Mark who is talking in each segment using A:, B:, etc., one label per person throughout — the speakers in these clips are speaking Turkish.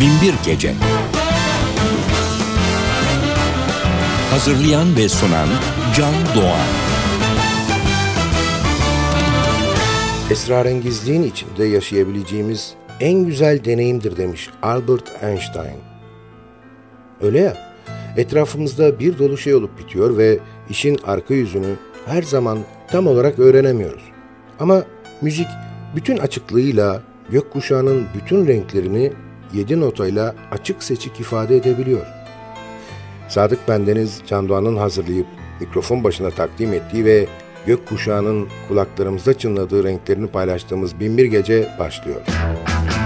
A: Binbir Gece Hazırlayan ve sunan Can Doğan
B: Esrarengizliğin içinde yaşayabileceğimiz en güzel deneyimdir demiş Albert Einstein. Öyle ya, etrafımızda bir dolu şey olup bitiyor ve işin arka yüzünü her zaman tam olarak öğrenemiyoruz. Ama müzik bütün açıklığıyla gökkuşağının bütün renklerini yedi notayla açık seçik ifade edebiliyor. Sadık Bendeniz Can Doğan'ın hazırlayıp mikrofon başına takdim ettiği ve gökkuşağının kulaklarımızda çınladığı renklerini paylaştığımız Binbir Gece başlıyor.
C: Yesterday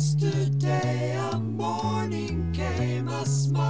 C: Yesterday a morning came, a smile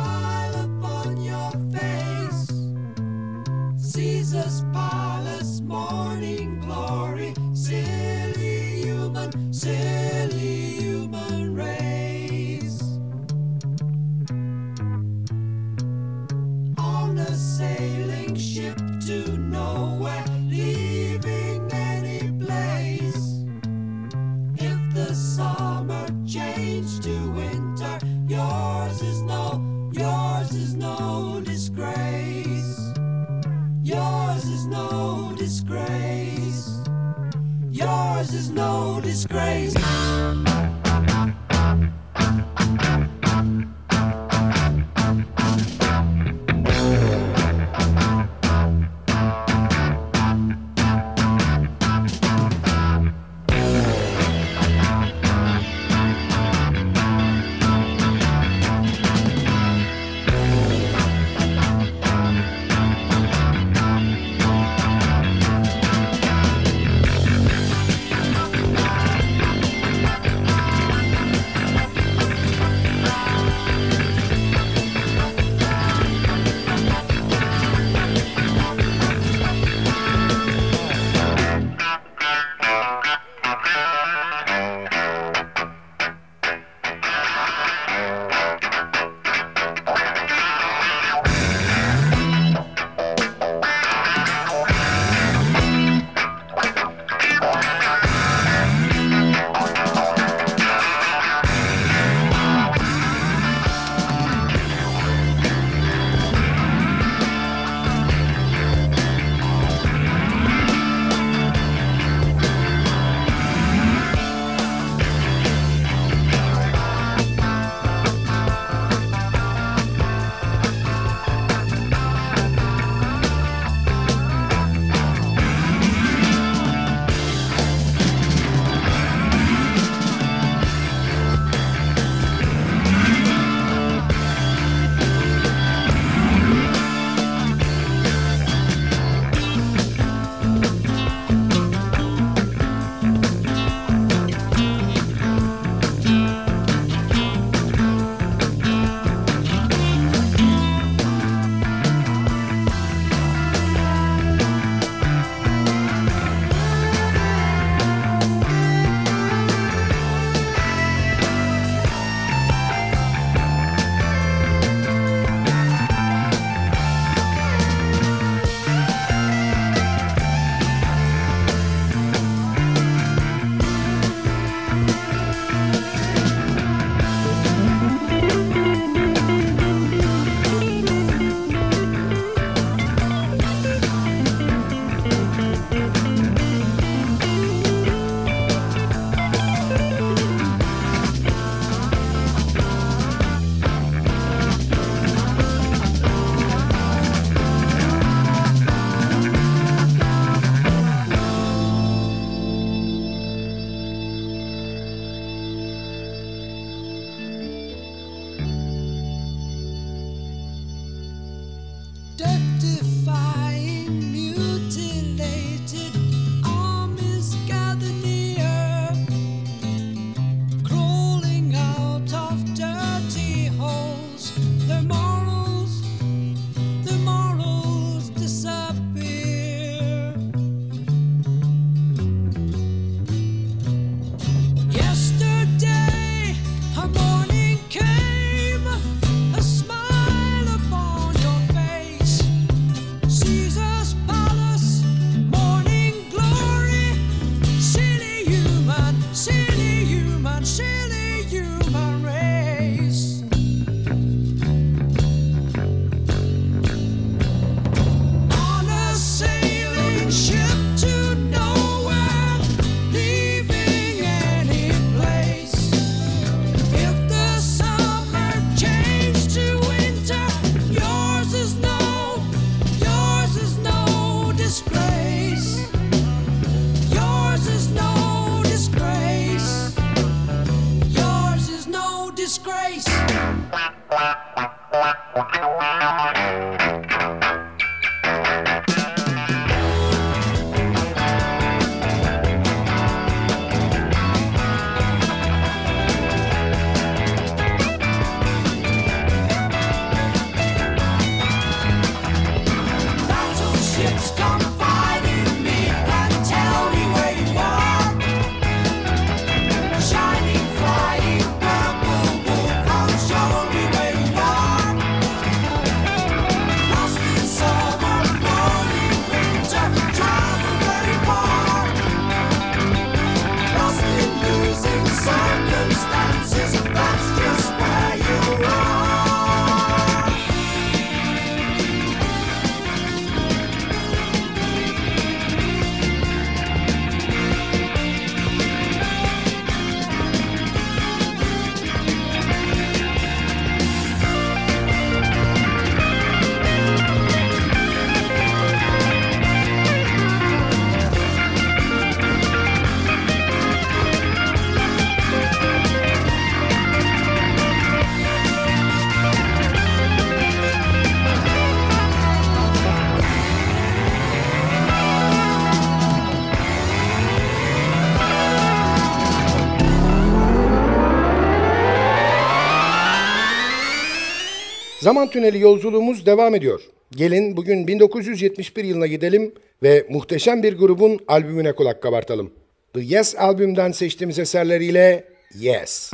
C: Zaman tüneli yolculuğumuz devam ediyor. Gelin bugün 1971 yılına gidelim ve muhteşem bir grubun albümüne kulak kabartalım. The Yes albümden seçtiğimiz eserleriyle Yes.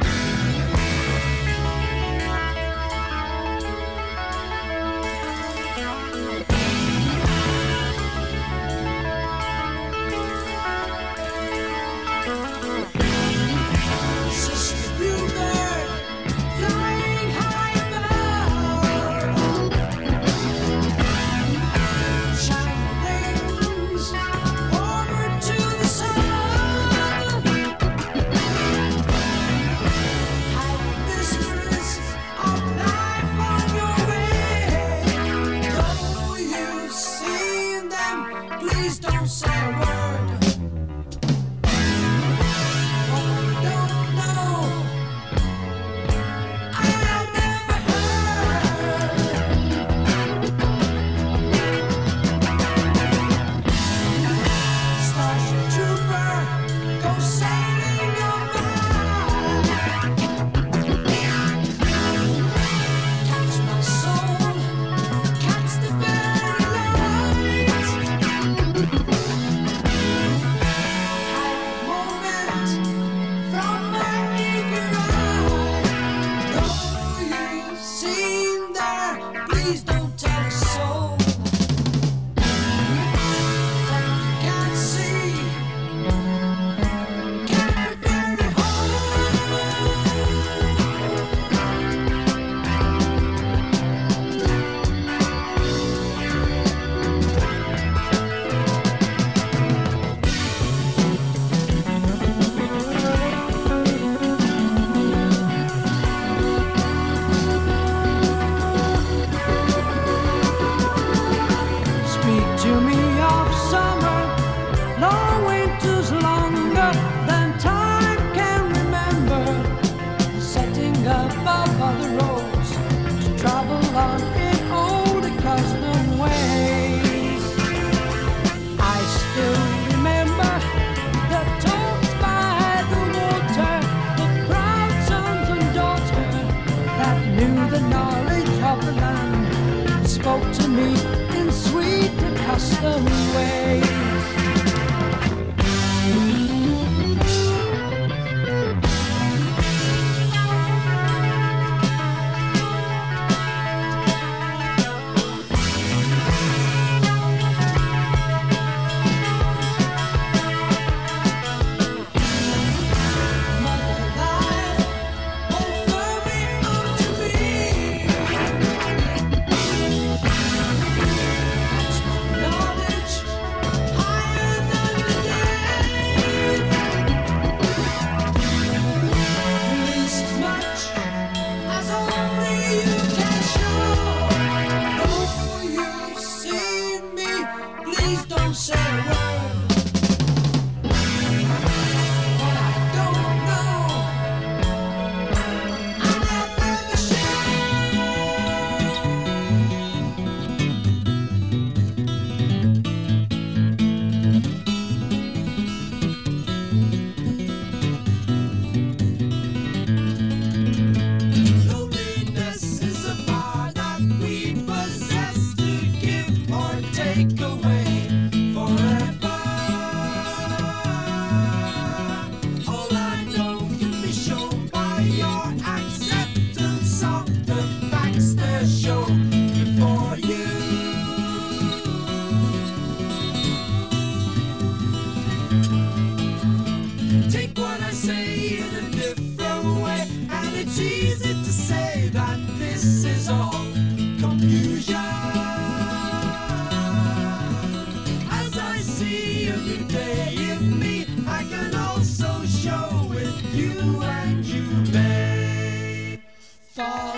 C: 있어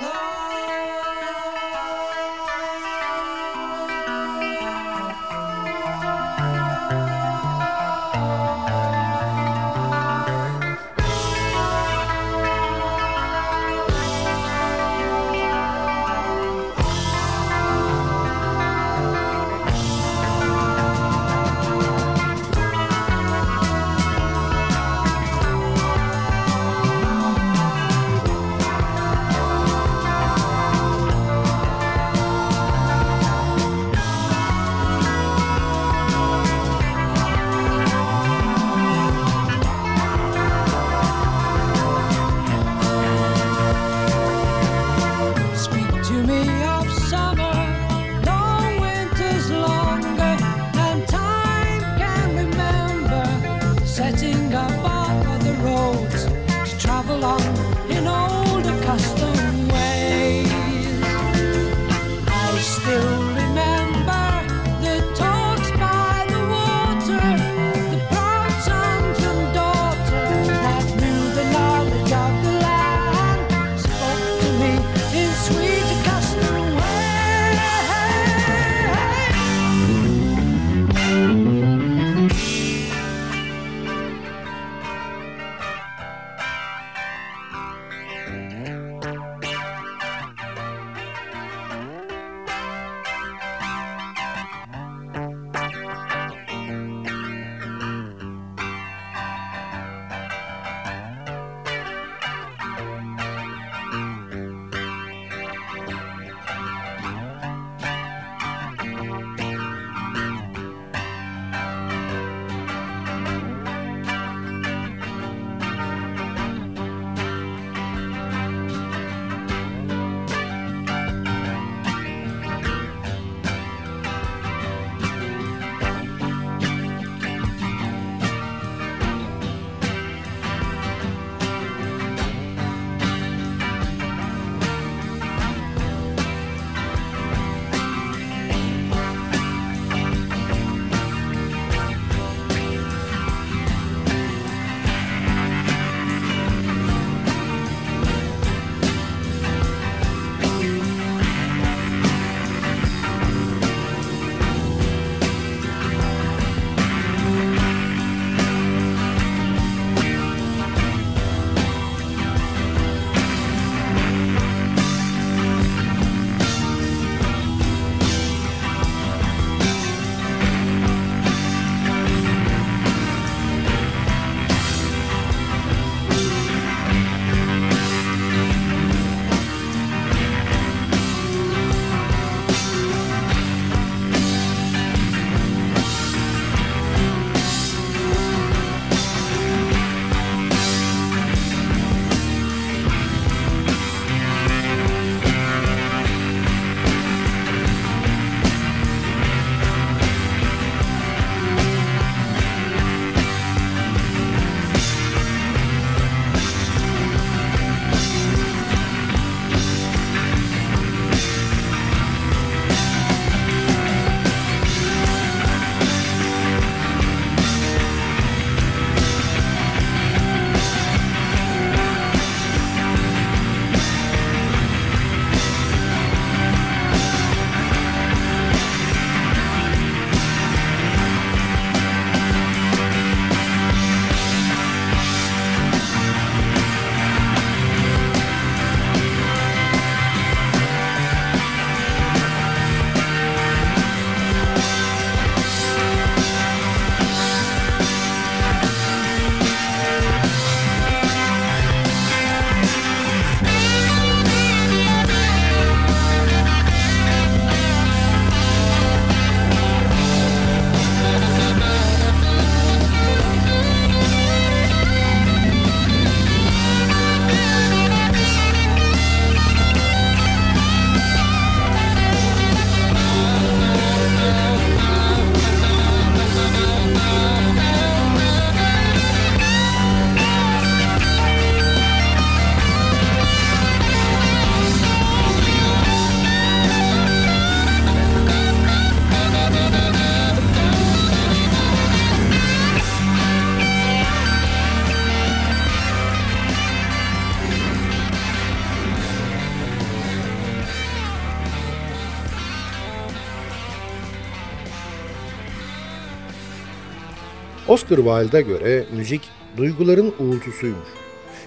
B: Oscar Wilde'a göre müzik duyguların uğultusuymuş.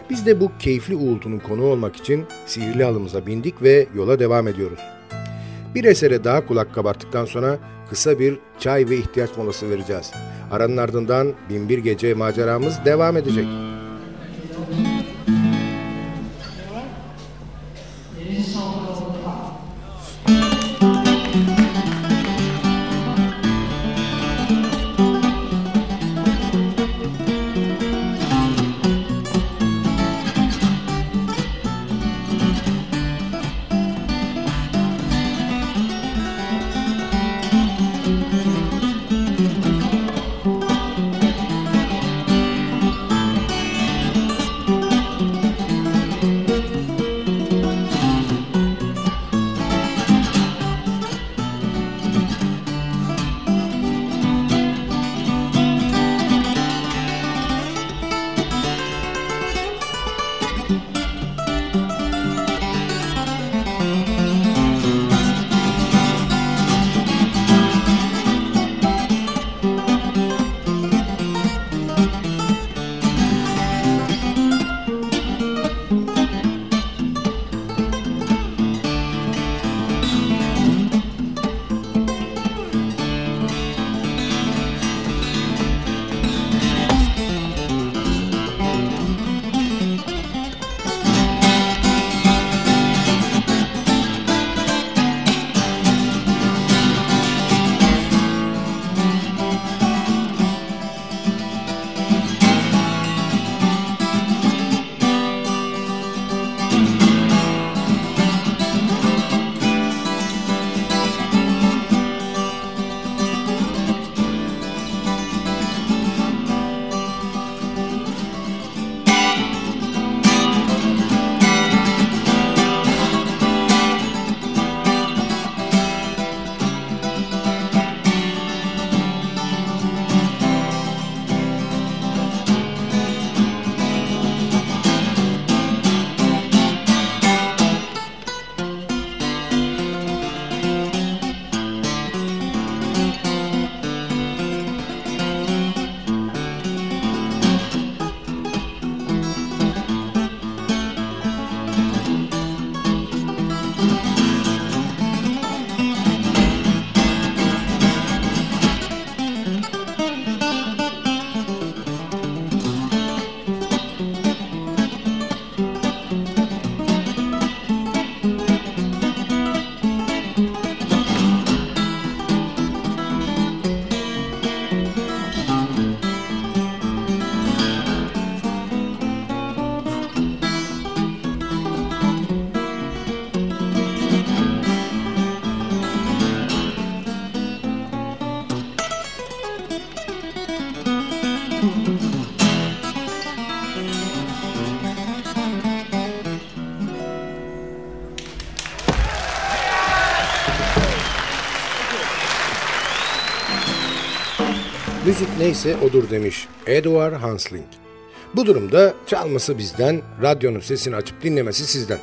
B: Biz de bu keyifli uğultunun konu olmak için sihirli halımıza bindik ve yola devam ediyoruz. Bir esere daha kulak kabarttıktan sonra kısa bir çay ve ihtiyaç molası vereceğiz. Aranın ardından Binbir Gece maceramız devam edecek. Neyse odur demiş Edward Hansling. Bu durumda çalması bizden, radyonun sesini açıp dinlemesi sizden.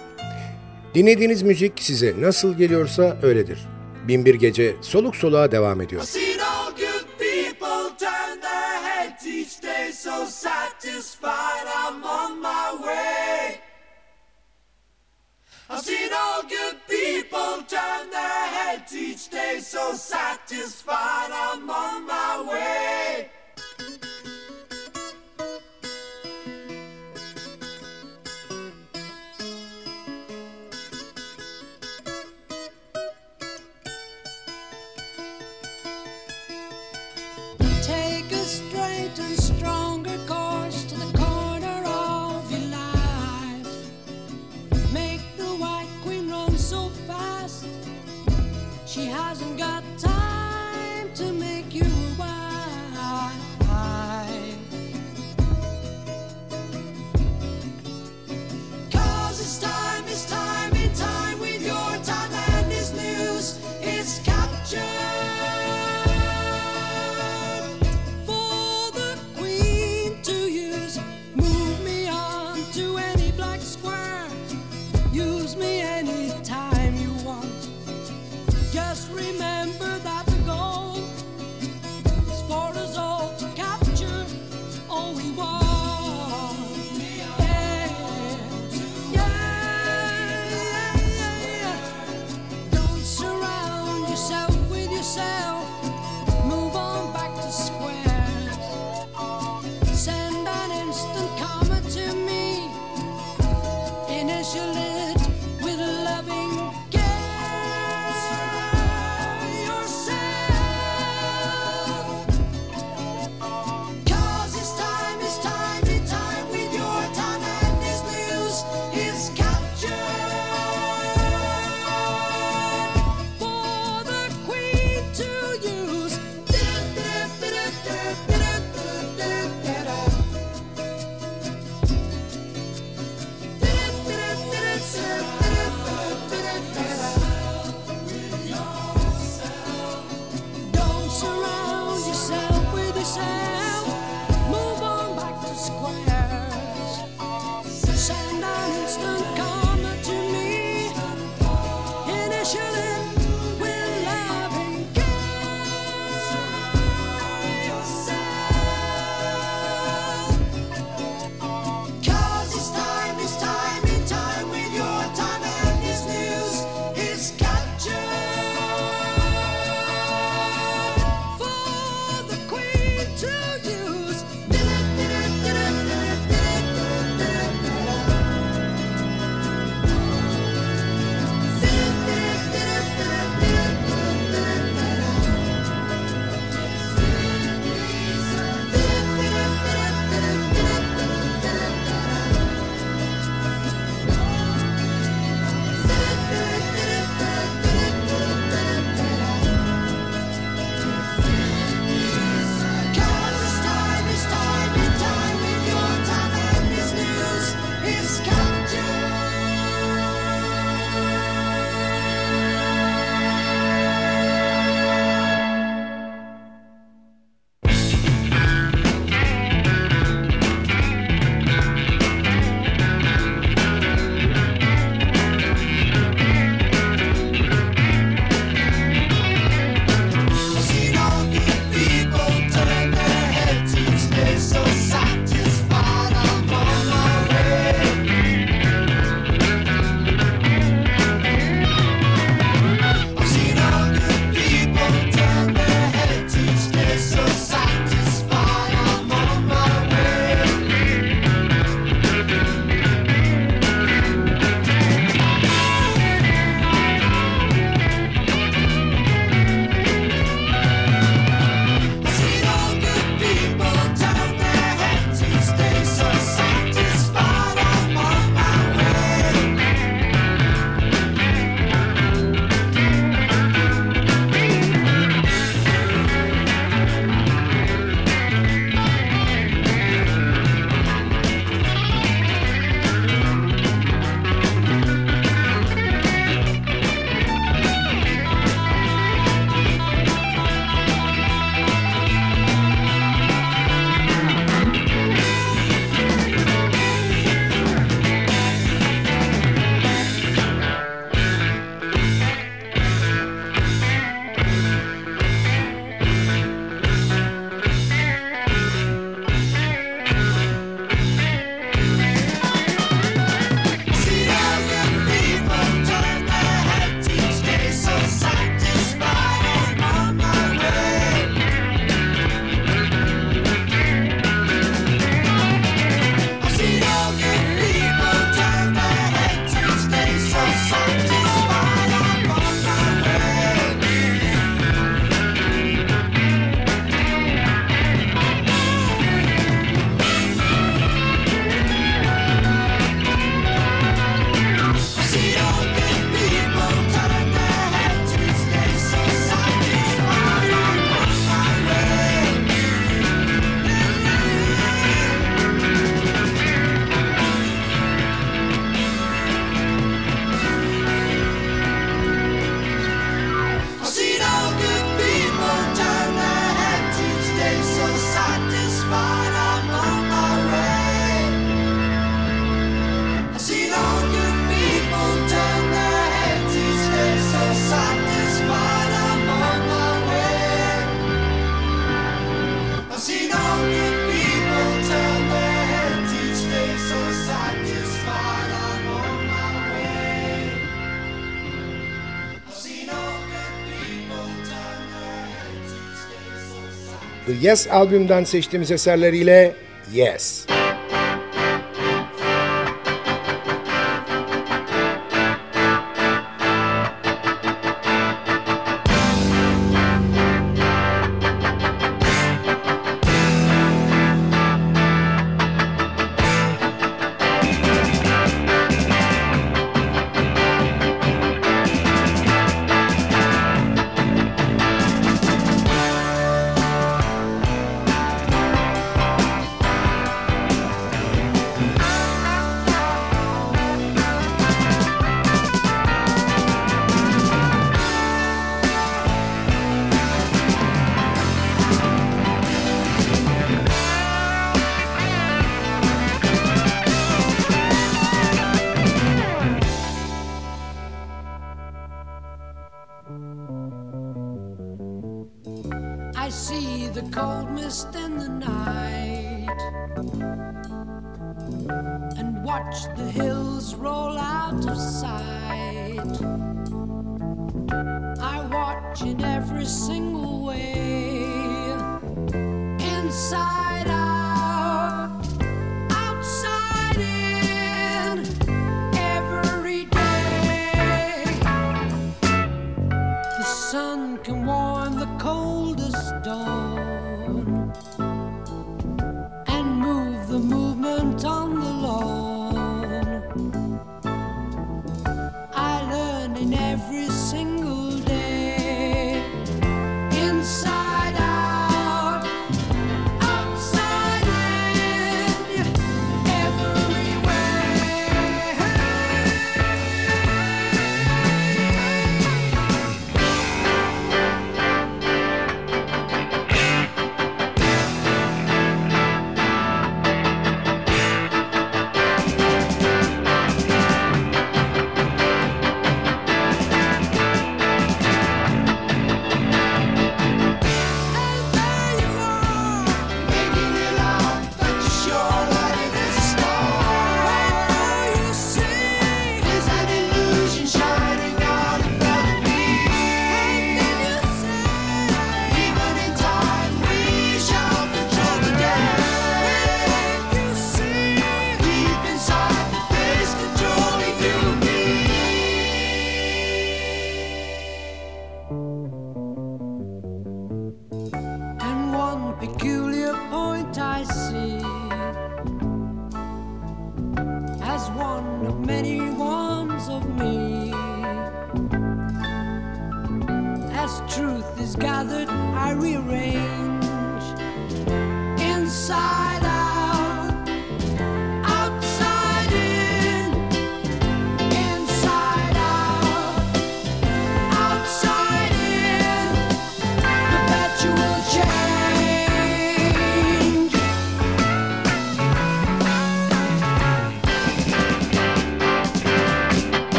B: Dinlediğiniz müzik size nasıl geliyorsa öyledir. Binbir Gece soluk soluğa devam ediyor.
C: I've turn their heads each day, so satisfied I'm on my way.
B: Yes albümden seçtiğimiz eserleriyle Yes.
C: I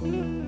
C: Música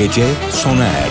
A: Gece sona erdi.